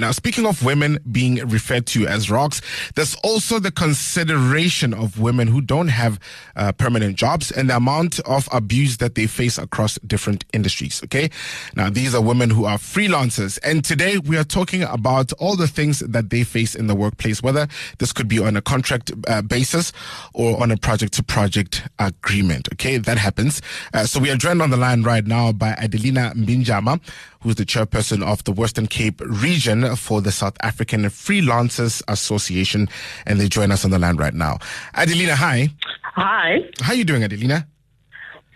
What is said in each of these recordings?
Now, speaking of women being referred to as rocks, there's also the consideration of women who don't have uh, permanent jobs and the amount of abuse that they face across different industries. Okay. Now, these are women who are freelancers. And today we are talking about all the things that they face in the workplace, whether this could be on a contract uh, basis or on a project to project agreement. Okay. That happens. Uh, so we are joined on the line right now by Adelina Mbinjama, who's the chairperson of the Western Cape region for the South African Freelancers Association. And they join us on the line right now. Adelina, hi. Hi. How are you doing, Adelina?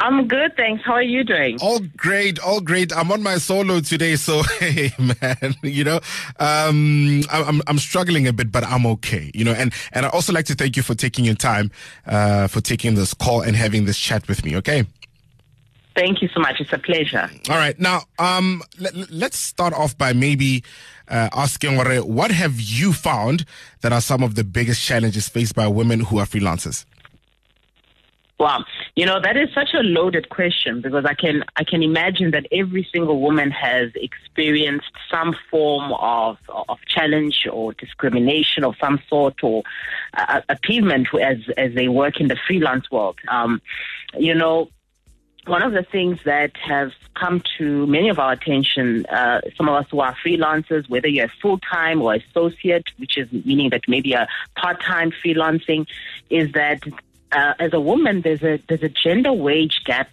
I'm good, thanks. How are you doing? All great, all great. I'm on my solo today, so hey, man, you know, um, I'm I'm struggling a bit, but I'm okay, you know. And and I also like to thank you for taking your time, uh, for taking this call and having this chat with me. Okay. Thank you so much. It's a pleasure. All right. Now, um, let, us start off by maybe uh, asking, what have you found that are some of the biggest challenges faced by women who are freelancers? Wow, you know that is such a loaded question because I can I can imagine that every single woman has experienced some form of of challenge or discrimination of some sort or uh, achievement as as they work in the freelance world. Um, you know, one of the things that have come to many of our attention, uh, some of us who are freelancers, whether you're full time or associate, which is meaning that maybe a part time freelancing, is that uh, as a woman, there's a there's a gender wage gap.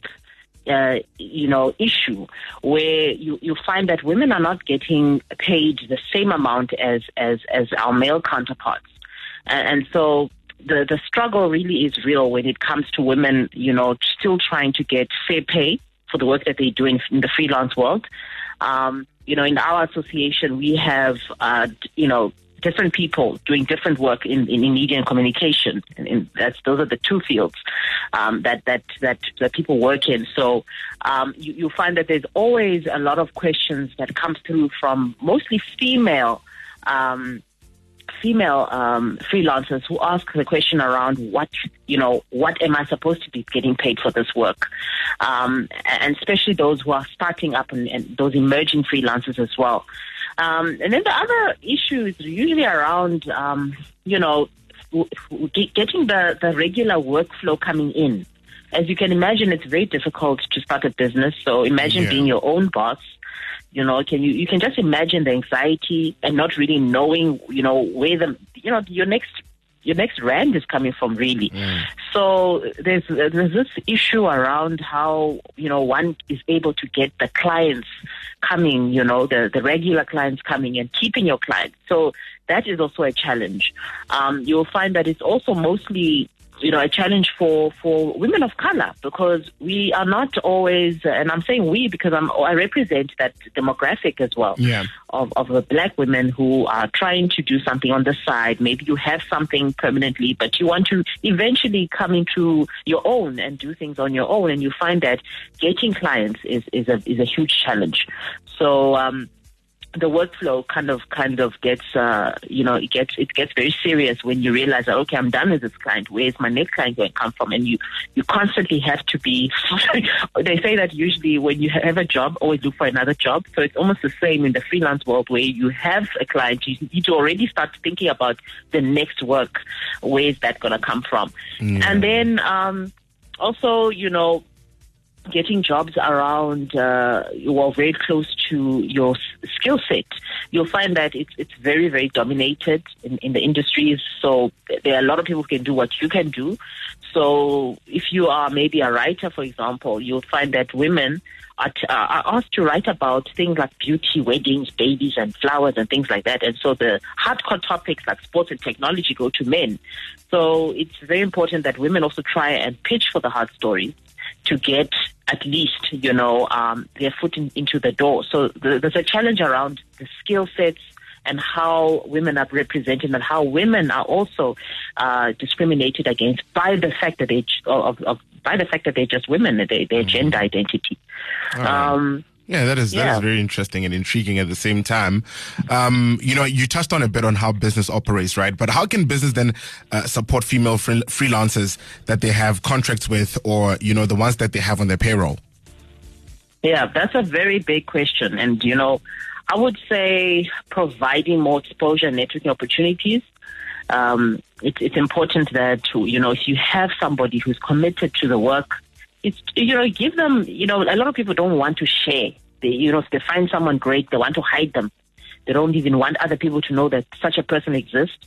Uh, you know, issue where you, you find that women are not getting paid the same amount as as as our male counterparts, and, and so the, the struggle really is real when it comes to women, you know, still trying to get fair pay for the work that they do in, in the freelance world. Um, you know, in our association, we have, uh, you know, different people doing different work in, in, in media and communication. And, that's, those are the two fields um, that, that, that, that people work in. So um, you, you find that there's always a lot of questions that come through from mostly female um, female um, freelancers who ask the question around what you know what am I supposed to be getting paid for this work, um, and especially those who are starting up and, and those emerging freelancers as well. Um, and then the other issue is usually around um, you know getting the the regular workflow coming in. As you can imagine, it's very difficult to start a business. So imagine yeah. being your own boss you know, can you you can just imagine the anxiety and not really knowing, you know, where the you know your next your next rand is coming from really. Mm. So there's there's this issue around how you know one is able to get the clients coming, you know, the the regular clients coming and keeping your clients. So that is also a challenge. Um, you'll find that it's also mostly you know, a challenge for, for women of color because we are not always, and I'm saying we because I'm, I represent that demographic as well yeah. of, of the black women who are trying to do something on the side. Maybe you have something permanently, but you want to eventually come into your own and do things on your own. And you find that getting clients is, is a, is a huge challenge. So, um, the workflow kind of kind of gets uh, you know it gets it gets very serious when you realize that okay I'm done with this client. Where's my next client going to come from? And you you constantly have to be they say that usually when you have a job always look for another job. So it's almost the same in the freelance world where you have a client you need to already start thinking about the next work. Where is that going to come from? Mm. and then um, also you know getting jobs around uh, well very close to your skill set you'll find that it's it's very very dominated in, in the industries so there are a lot of people who can do what you can do. So if you are maybe a writer for example you'll find that women are, t- are asked to write about things like beauty weddings babies and flowers and things like that. And so the hardcore topics like sports and technology go to men. So it's very important that women also try and pitch for the hard stories to get at least, you know, um, their foot in, into the door. So the, there's a challenge around the skill sets and how women are represented and how women are also uh, discriminated against by the fact that they of, of by the fact that they're just women, they, their mm-hmm. gender identity. Um, yeah, that is that yeah. is very interesting and intriguing at the same time. Um, you know, you touched on a bit on how business operates, right? But how can business then uh, support female free- freelancers that they have contracts with, or you know, the ones that they have on their payroll? Yeah, that's a very big question. And, you know, I would say providing more exposure and networking opportunities. Um, it, it's important that, you know, if you have somebody who's committed to the work, it's, you know, give them, you know, a lot of people don't want to share. They, you know, if they find someone great, they want to hide them. They don't even want other people to know that such a person exists.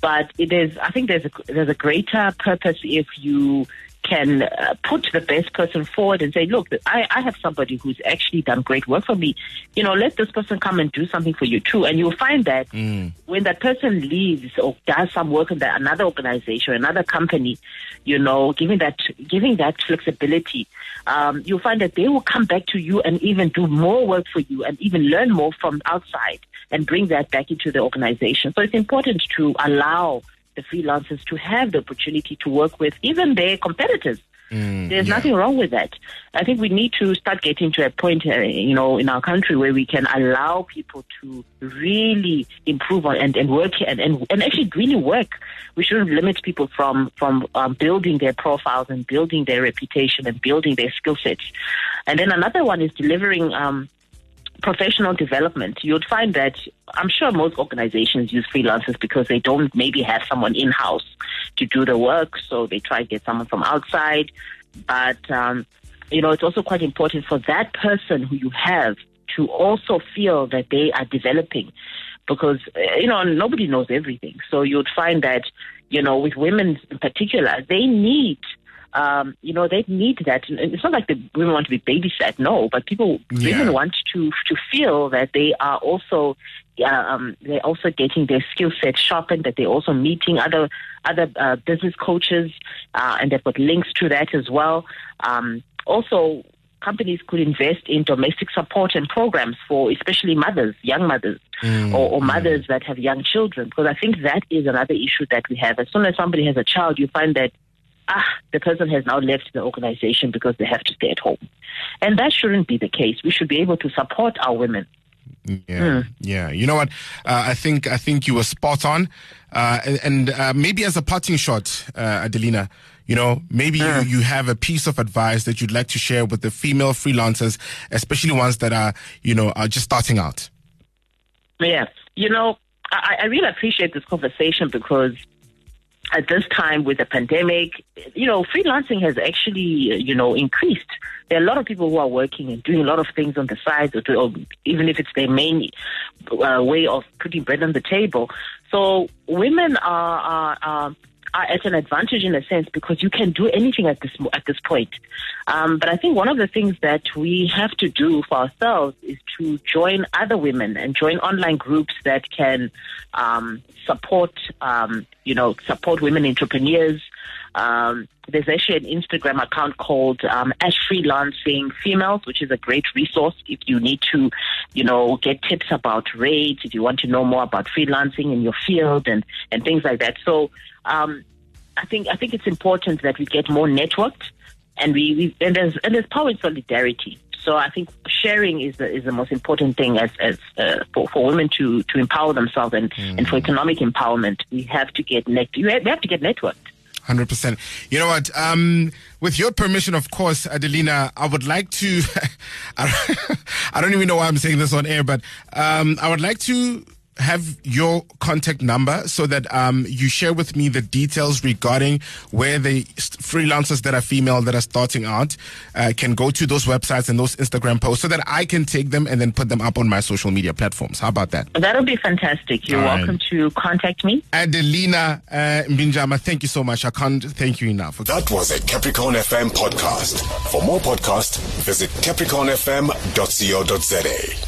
But it is, I think there's a, there's a greater purpose if you can uh, put the best person forward and say, look, I, I have somebody who's actually done great work for me. You know, let this person come and do something for you too. And you'll find that mm. when that person leaves or does some work in that, another organization, another company, you know, giving that, giving that flexibility, um, you'll find that they will come back to you and even do more work for you and even learn more from outside and bring that back into the organization. So it's important to allow the freelancers to have the opportunity to work with even their competitors. Mm, There's yeah. nothing wrong with that. I think we need to start getting to a point, uh, you know, in our country where we can allow people to really improve on and, and work and, and, and actually really work. We shouldn't limit people from, from um, building their profiles and building their reputation and building their skill sets. And then another one is delivering um, professional development, you'd find that I'm sure most organizations use freelancers because they don't maybe have someone in house to do the work, so they try to get someone from outside. But um, you know, it's also quite important for that person who you have to also feel that they are developing, because you know nobody knows everything. So you'd find that you know with women in particular, they need um, you know, they need that. It's not like the women want to be babysat, no, but people, yeah. women want to to feel that they are also, um, they're also getting their skill set sharpened, that they're also meeting other other uh, business coaches, uh, and they've got links to that as well. Um, also, companies could invest in domestic support and programs for especially mothers, young mothers, mm, or, or, mothers mm. that have young children, because I think that is another issue that we have. As soon as somebody has a child, you find that ah, the person has now left the organization because they have to stay at home. And that shouldn't be the case. We should be able to support our women. Yeah, mm. yeah. You know what? Uh, I think I think you were spot on. Uh, and, and uh, maybe as a parting shot, uh, Adelina, you know, maybe mm. you, you have a piece of advice that you'd like to share with the female freelancers, especially ones that are, you know, are just starting out. Yeah, you know, I, I really appreciate this conversation because at this time with the pandemic, you know, freelancing has actually, you know, increased. There are a lot of people who are working and doing a lot of things on the side, or, or even if it's their main uh, way of putting bread on the table. So women are, are, are are at an advantage in a sense because you can do anything at this at this point. Um, but I think one of the things that we have to do for ourselves is to join other women and join online groups that can um, support, um, you know, support women entrepreneurs. Um, there's actually an Instagram account called um, As Freelancing Females, which is a great resource if you need to, you know, get tips about rates, if you want to know more about freelancing in your field and, and things like that. So um, I think I think it's important that we get more networked, and we, we and there's and there's power in solidarity. So I think sharing is the, is the most important thing as, as uh, for, for women to, to empower themselves and, mm. and for mm. economic empowerment. We have to get net, we have to get networked. Hundred percent. You know what? Um, with your permission, of course, Adelina, I would like to. I don't even know why I'm saying this on air, but um, I would like to have your contact number so that um, you share with me the details regarding where the freelancers that are female that are starting out uh, can go to those websites and those Instagram posts so that I can take them and then put them up on my social media platforms. How about that? That'll be fantastic. You're All welcome right. to contact me. Adelina uh, Mbinjama, thank you so much. I can't thank you enough. That was a Capricorn FM podcast. For more podcasts, visit capricornfm.co.za.